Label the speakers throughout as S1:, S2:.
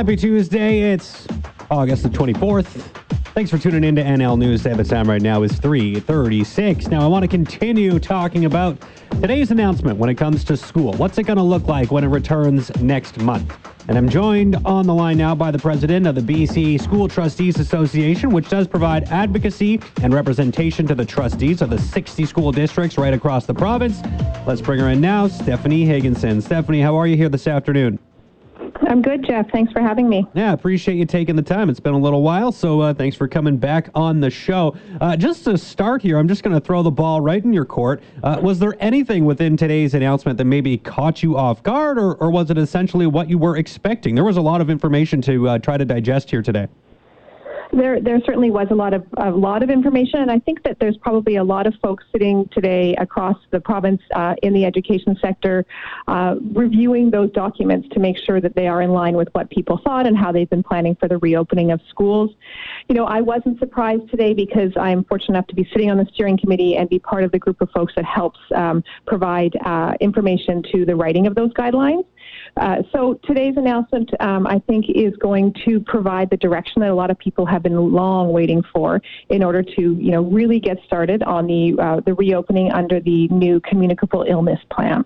S1: Happy Tuesday. It's August the 24th. Thanks for tuning in to NL News. The time right now is 3:36. Now I want to continue talking about today's announcement when it comes to school. What's it going to look like when it returns next month? And I'm joined on the line now by the president of the BC School Trustees Association, which does provide advocacy and representation to the trustees of the 60 school districts right across the province. Let's bring her in now, Stephanie Higginson. Stephanie, how are you here this afternoon?
S2: I'm good, Jeff. Thanks for having me.
S1: Yeah, appreciate you taking the time. It's been a little while, so uh, thanks for coming back on the show. Uh, just to start here, I'm just going to throw the ball right in your court. Uh, was there anything within today's announcement that maybe caught you off guard, or, or was it essentially what you were expecting? There was a lot of information to uh, try to digest here today.
S2: There, there certainly was a lot of a lot of information, and I think that there's probably a lot of folks sitting today across the province uh, in the education sector, uh, reviewing those documents to make sure that they are in line with what people thought and how they've been planning for the reopening of schools. You know, I wasn't surprised today because I'm fortunate enough to be sitting on the steering committee and be part of the group of folks that helps um, provide uh, information to the writing of those guidelines. Uh, so today's announcement, um, I think, is going to provide the direction that a lot of people have been long waiting for in order to, you know, really get started on the uh, the reopening under the new communicable illness plan.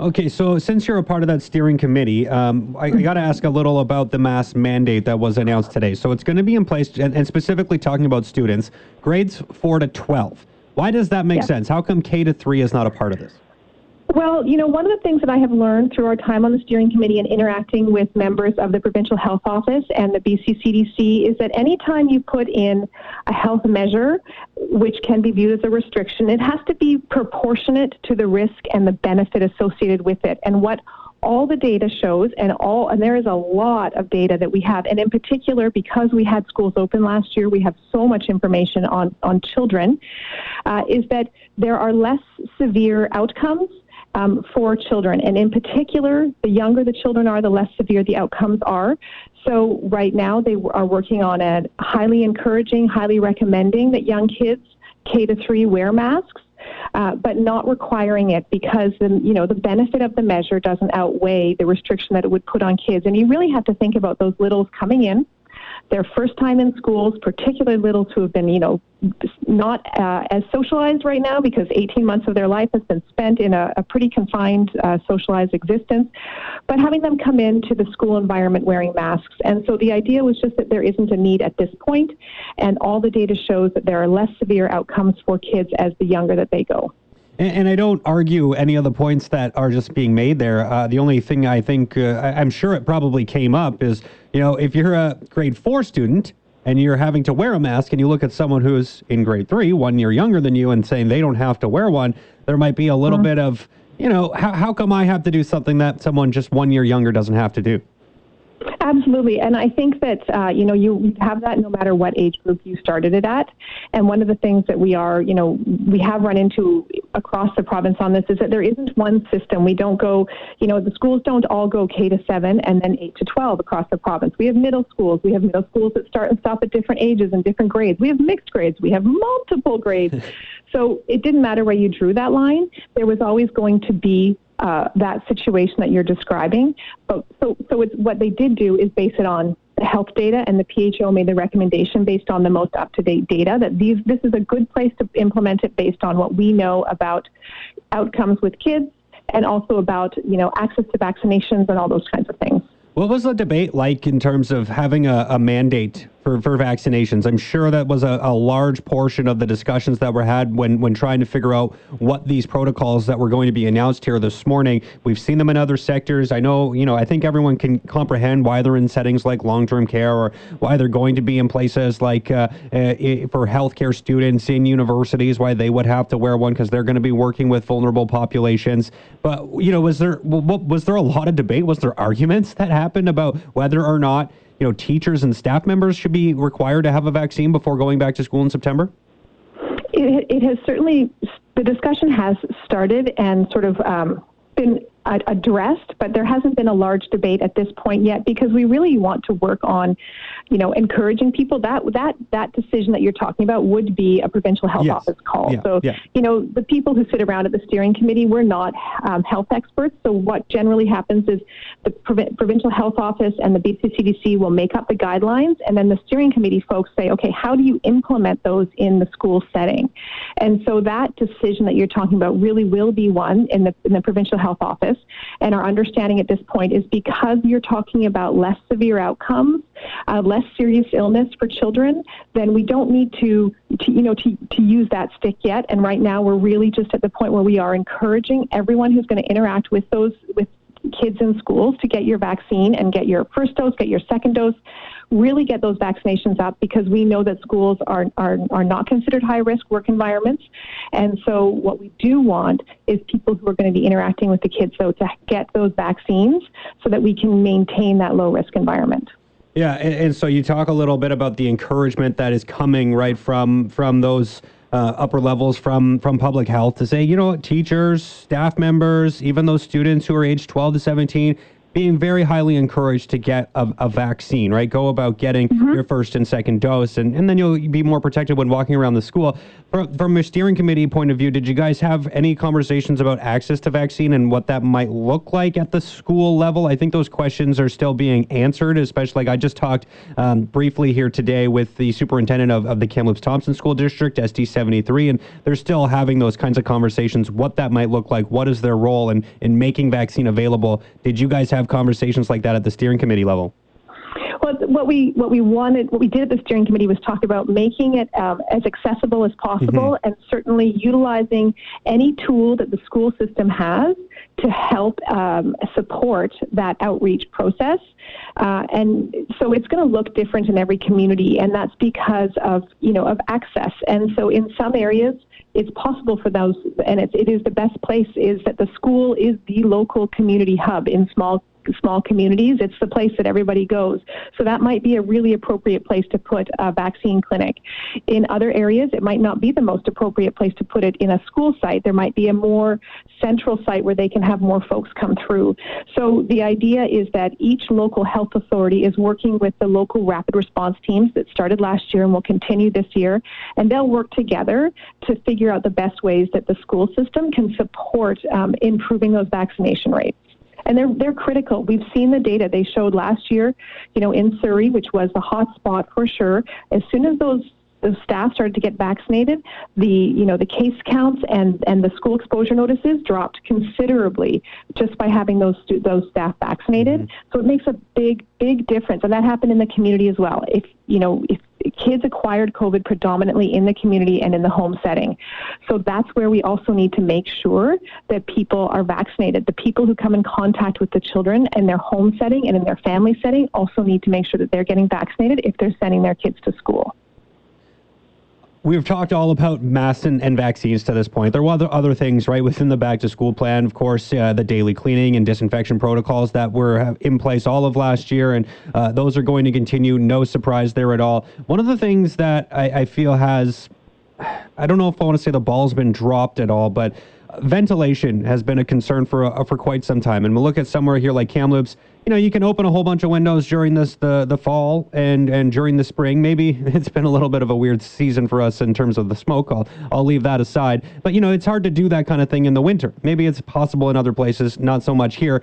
S1: Okay, so since you're a part of that steering committee, um, I, I got to ask a little about the mask mandate that was announced today. So it's going to be in place, and, and, specifically talking about students, grades four to twelve. Why does that make sense? How come K to three is not a part of this?
S2: Well, you know, one of the things that I have learned through our time on the steering committee and interacting with members of the Provincial Health Office and the BC CDC is that anytime you put in a health measure, which can be viewed as a restriction, it has to be proportionate to the risk and the benefit associated with it. And what all the data shows and all and there is a lot of data that we have and in particular because we had schools open last year we have so much information on on children uh, is that there are less severe outcomes um, for children. And in particular, the younger the children are, the less severe the outcomes are. So right now, they are working on a highly encouraging, highly recommending that young kids K to three wear masks. Uh, but not requiring it because the you know the benefit of the measure doesn't outweigh the restriction that it would put on kids. And you really have to think about those littles coming in their first time in schools, particularly littles who have been, you know, not uh, as socialized right now because 18 months of their life has been spent in a, a pretty confined uh, socialized existence, but having them come into the school environment wearing masks. And so the idea was just that there isn't a need at this point, and all the data shows that there are less severe outcomes for kids as the younger that they go.
S1: And, and, I don't argue any of the points that are just being made there. Uh, the only thing I think, uh, I, I'm sure it probably came up is, you know, if you're a grade four student and you're having to wear a mask and you look at someone who's in grade three, one year younger than you, and saying they don't have to wear one, there might be a little mm-hmm. bit of, you know, how, how come I have to do something that someone just one year younger doesn't have to do?
S2: Absolutely. And I think that, uh, you know, you have that no matter what age group you started it at. And one of the things that we are, you know, we have run into across the province on this is that there isn't one system. We don't go, you know, the schools don't all go K to 7 and then 8 to 12 across the province. We have middle schools. We have middle schools that start and stop at different ages and different grades. We have mixed grades. We have multiple grades. so it didn't matter where you drew that line. There was always going to be uh, that situation that you're describing. But so, so it's, what they did do is base it on the health data, and the PHO made the recommendation based on the most up-to-date data that these this is a good place to implement it based on what we know about outcomes with kids and also about you know access to vaccinations and all those kinds of things.
S1: What was the debate like in terms of having a, a mandate for, for vaccinations. I'm sure that was a, a, large portion of the discussions that were had when, when trying to figure out what these protocols that were going to be announced here this morning. We've seen them in other sectors. I know, you know, I think everyone can comprehend why they're in settings like long-term care or why they're going to be in places like uh, uh, for healthcare students in universities, why they would have to wear one because they're going to be working with vulnerable populations. But, you know, was there, was there a lot of debate? Was there arguments that happened about whether or not you know, teachers and staff members should be required to have a vaccine before going back to school in September?
S2: It, it has certainly, the discussion has started and sort of um, been addressed, but there hasn't been a large debate at this point yet because we really want to work on, you know, encouraging people. That that that decision that you're talking about would be a provincial health
S1: yes.
S2: office call.
S1: Yeah.
S2: So,
S1: yeah.
S2: you know, the people who sit around at the steering committee, we're not um, health experts. So what generally happens is the prov- provincial health office and the BC CDC will make up the guidelines, and then the steering committee folks say, okay, how do you implement those in the school setting? And so that decision that you're talking about really will be one in the in the provincial health office. And our understanding at this point is because you're talking about less severe outcomes, uh, less serious illness for children, then we don't need to, to you know, to, to use that stick yet. And right now, we're really just at the point where we are encouraging everyone who's going to interact with those with kids in schools to get your vaccine and get your first dose, get your second dose, really get those vaccinations up because we know that schools are, are, are not considered high risk work environments. And so, what we do want is people who are going to be interacting with the kids, though, to get those vaccines so that we can maintain that low risk environment.
S1: Yeah, and, and, so you talk a little bit about the encouragement that is coming right from from those uh, upper levels from from public health to say, you know, teachers, staff members, even those students who are aged 12 to 17, being very highly encouraged to get a, a vaccine, right? Go about getting mm-hmm. your first and second dose, and, and then you'll be more protected when walking around the school. From, from a steering committee point of view, did you guys have any conversations about access to vaccine and what that might look like at the school level? I think those questions are still being answered, especially like I just talked um, briefly here today with the superintendent of, of the Kamloops Thompson School District, SD 73, and they're still having those kinds of conversations, what that might look like, what is their role in, in making vaccine available. Did you guys have have conversations like that at the steering committee level?
S2: Well, what we what we wanted, what we did at the steering committee was talk about making it um, as accessible as possible, mm-hmm. and certainly utilizing any tool that the school system has to help um, support that outreach process. Uh, and so it's going to look different in every community, and that's because of you know of access. And so in some areas, it's possible for those, and it's, it is the best place is that the school is the local community hub in small small communities. It's the place that everybody goes. So that might be a really appropriate place to put a vaccine clinic. In other areas, it might not be the most appropriate place to put it in a school site. There might be a more central site where they can have more folks come through. So the idea is that each local health authority is working with the local rapid response teams that started last year and will continue this year, and they'll work together to figure out the best ways that the school system can support um, improving those vaccination rates and they're they're critical. We've seen the data they showed last year, you know, in Surrey, which was the hot spot for sure. As soon as those the staff started to get vaccinated, the you know the case counts and and the school exposure notices dropped considerably just by having those stu- those staff vaccinated. Mm-hmm. So it makes a big big difference, and that happened in the community as well. If you know if kids acquired COVID predominantly in the community and in the home setting. So that's where we also need to make sure that people are vaccinated. The people who come in contact with the children in their home setting and in their family setting also need to make sure that they're getting vaccinated if they're sending their kids to school.
S1: We've talked all about masks and, and, vaccines to this point. There were other, other things, right, within the back to school plan. Of course, uh, the daily cleaning and disinfection protocols that were in place all of last year, and uh, those are going to continue. No surprise there at all. One of the things that I, I feel has, I don't know if I want to say the ball's been dropped at all, but ventilation has been a concern for uh, for quite some time. And we'll look at somewhere here like Kamloops. You know, you can open a whole bunch of windows during this the the fall and and during the spring. Maybe it's been a little bit of a weird season for us in terms of the smoke. I'll I'll leave that aside. But you know, it's hard to do that kind of thing in the winter. Maybe it's possible in other places, not so much here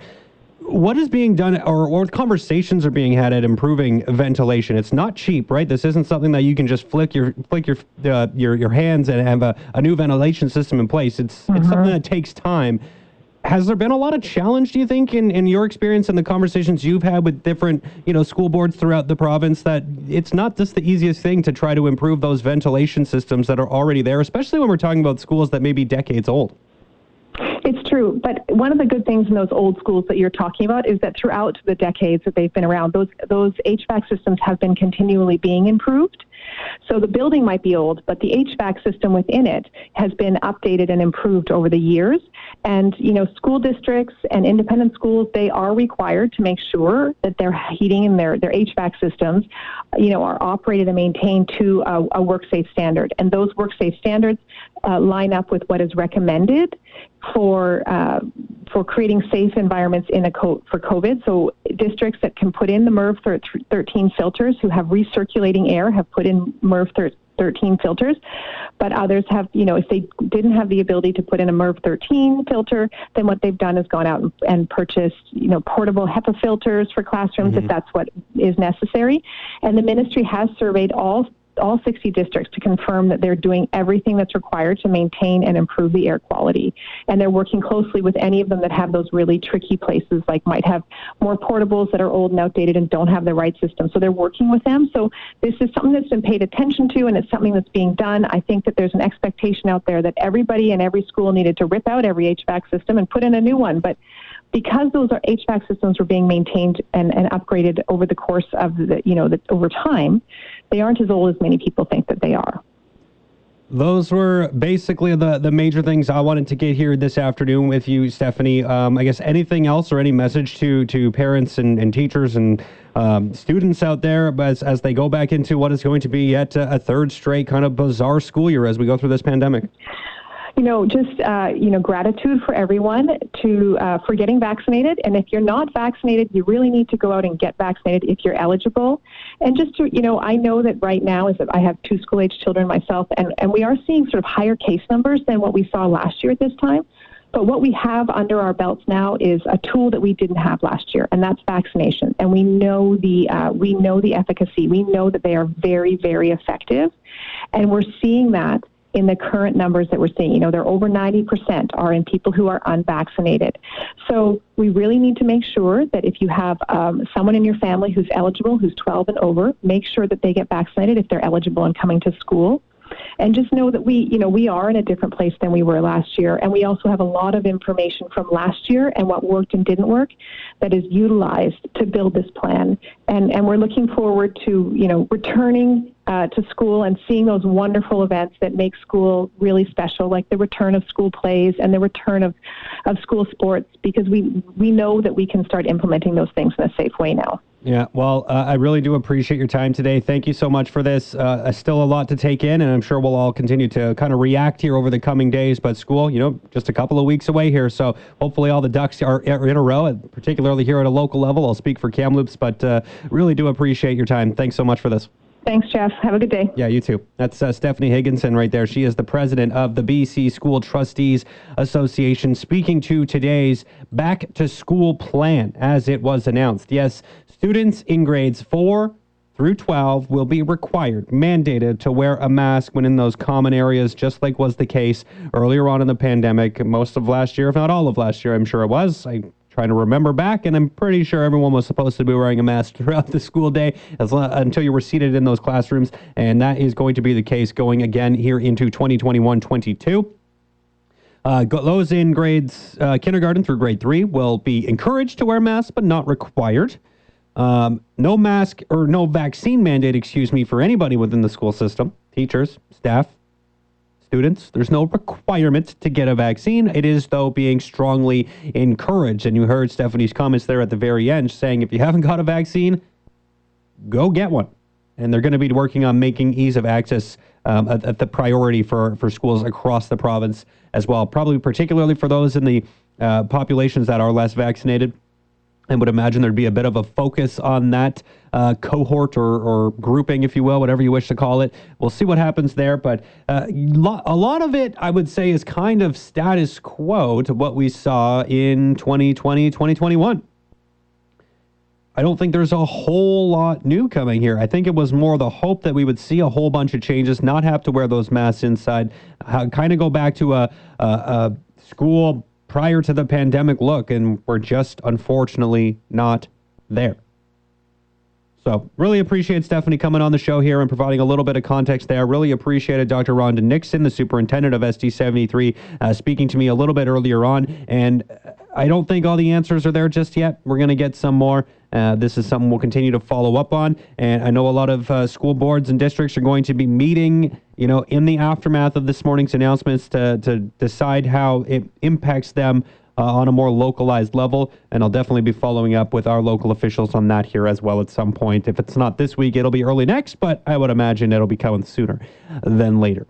S1: what is being done or, or conversations are being had at improving ventilation it's not cheap right this isn't something that you can just flick your flick your uh, your, your hands and have a, a new ventilation system in place it's mm-hmm. it's something that takes time has there been a lot of challenge do you think in, in your experience and the conversations you've had with different you know school boards throughout the province that it's not just the easiest thing to try to improve those ventilation systems that are already there especially when we're talking about schools that may be decades old
S2: it's true, but one of the good things in those old schools that you're talking about is that throughout the decades that they've been around, those those HVAC systems have been continually being improved. So the building might be old, but the HVAC system within it has been updated and improved over the years. And, you know, school districts and independent schools, they are required to make sure that their heating and their, their HVAC systems, you know, are operated and maintained to a, a WorkSafe standard. And those WorkSafe standards uh, line up with what is recommended for uh, for creating safe environments in a co- for COVID. So districts that can put in the MERV 13 filters, who have recirculating air, have put in MERV 13 filters, but others have, you know, if they didn't have the ability to put in a MERV 13 filter, then what they've done is gone out and, and purchased, you know, portable HEPA filters for classrooms mm-hmm. if that's what is necessary. And the ministry has surveyed all all 60 districts to confirm that they're doing everything that's required to maintain and improve the air quality. And they're working closely with any of them that have those really tricky places, like might have more portables that are old and outdated and don't have the right system. So they're working with them. So this is something that's been paid attention to and it's something that's being done. I think that there's an expectation out there that everybody in every school needed to rip out every HVAC system and put in a new one. But because those are HVAC systems were being maintained and, and upgraded over the course of the, you know, the, over time, they aren't as old as many people think that they are.
S1: Those were basically the, the major things I wanted to get here this afternoon with you, Stephanie. Um, I guess anything else or any message to, to parents and, and teachers and um, students out there as, as they go back into what is going to be yet a, a third straight kind of bizarre school year as we go through this pandemic?
S2: You know, just uh, you know, gratitude for everyone to uh, for getting vaccinated. And if you're not vaccinated, you really need to go out and get vaccinated if you're eligible. And just to, you know, I know that right now is that I have two school age children myself, and and we are seeing sort of higher case numbers than what we saw last year at this time. But what we have under our belts now is a tool that we didn't have last year, and that's vaccination. And we know the uh, we know the efficacy. We know that they are very very effective, and we're seeing that in the current numbers that we're seeing. You know, they're over 90% are in people who are unvaccinated. So we really need to make sure that if you have um, someone in your family who's eligible, who's 12 and over, make sure that they get vaccinated if they're eligible and coming to school and just know that we, you know, we are in a different place than we were last year. And we also have a lot of information from last year and what worked and didn't work that is utilized to build this plan. And, and we're looking forward to, you know, returning uh, to school and seeing those wonderful events that make school really special, like the return of school plays and the return of, of school sports, because we, we know that we can start implementing those things in a safe way now.
S1: Yeah, well, uh, I really do appreciate your time today. Thank you so much for this. Uh, still a lot to take in, and I'm sure we'll all continue to kind of react here over the coming days. But school, you know, just a couple of weeks away here, so hopefully all the ducks are, are in a row, particularly here at a local level. I'll speak for Kamloops, but uh, really do appreciate your time. Thanks so much for this.
S2: Thanks, Jeff. Have a good day.
S1: Yeah, you too. That's uh, Stephanie Higginson right there. She is the president of the BC School Trustees Association, speaking to today's back to school plan as it was announced. Yes, students in grades 4 through 12 will be required, mandated to wear a mask when in those common areas, just like was the case earlier on in the pandemic. Most of last year, if not all of last year, I'm sure it was. I trying to remember back, and I'm pretty sure everyone was supposed to be wearing a mask throughout the school day as until you were seated in those classrooms, and that is going to be the case going again here into 2021-22. Uh, those in grades uh, kindergarten through grade three will be encouraged to wear masks, but not required. Um, no mask or no vaccine mandate, excuse me, for anybody within the school system, teachers, staff, students. There's no requirement to get a vaccine. It is, though, being strongly encouraged. And you heard Stephanie's comments there at the very end saying if you haven't got a vaccine, go get one. And they're going to be working on making ease of access um, at, at, the priority for, for schools across the province as well, probably particularly for those in the uh, populations that are less vaccinated. I would imagine there'd be a bit of a focus on that uh, cohort or, or, grouping, if you will, whatever you wish to call it. We'll see what happens there. But uh, a lot of it, I would say, is kind of status quo to what we saw in 2020, 2021. I don't think there's a whole lot new coming here. I think it was more the hope that we would see a whole bunch of changes, not have to wear those masks inside, kind of go back to a, a, a school prior to the pandemic look, and we're just unfortunately not there. So, really appreciate Stephanie coming on the show here and providing a little bit of context there. Really appreciated Dr. Rhonda Nixon, the superintendent of SD 73, uh, speaking to me a little bit earlier on. And I don't think all the answers are there just yet. We're going to get some more. Uh, this is something we'll continue to follow up on. And I know a lot of uh, school boards and districts are going to be meeting, you know, in the aftermath of this morning's announcements to, to decide how it impacts them uh, on a more localized level. And I'll definitely be following up with our local officials on that here as well at some point. If it's not this week, it'll be early next, but I would imagine it'll be coming sooner than later.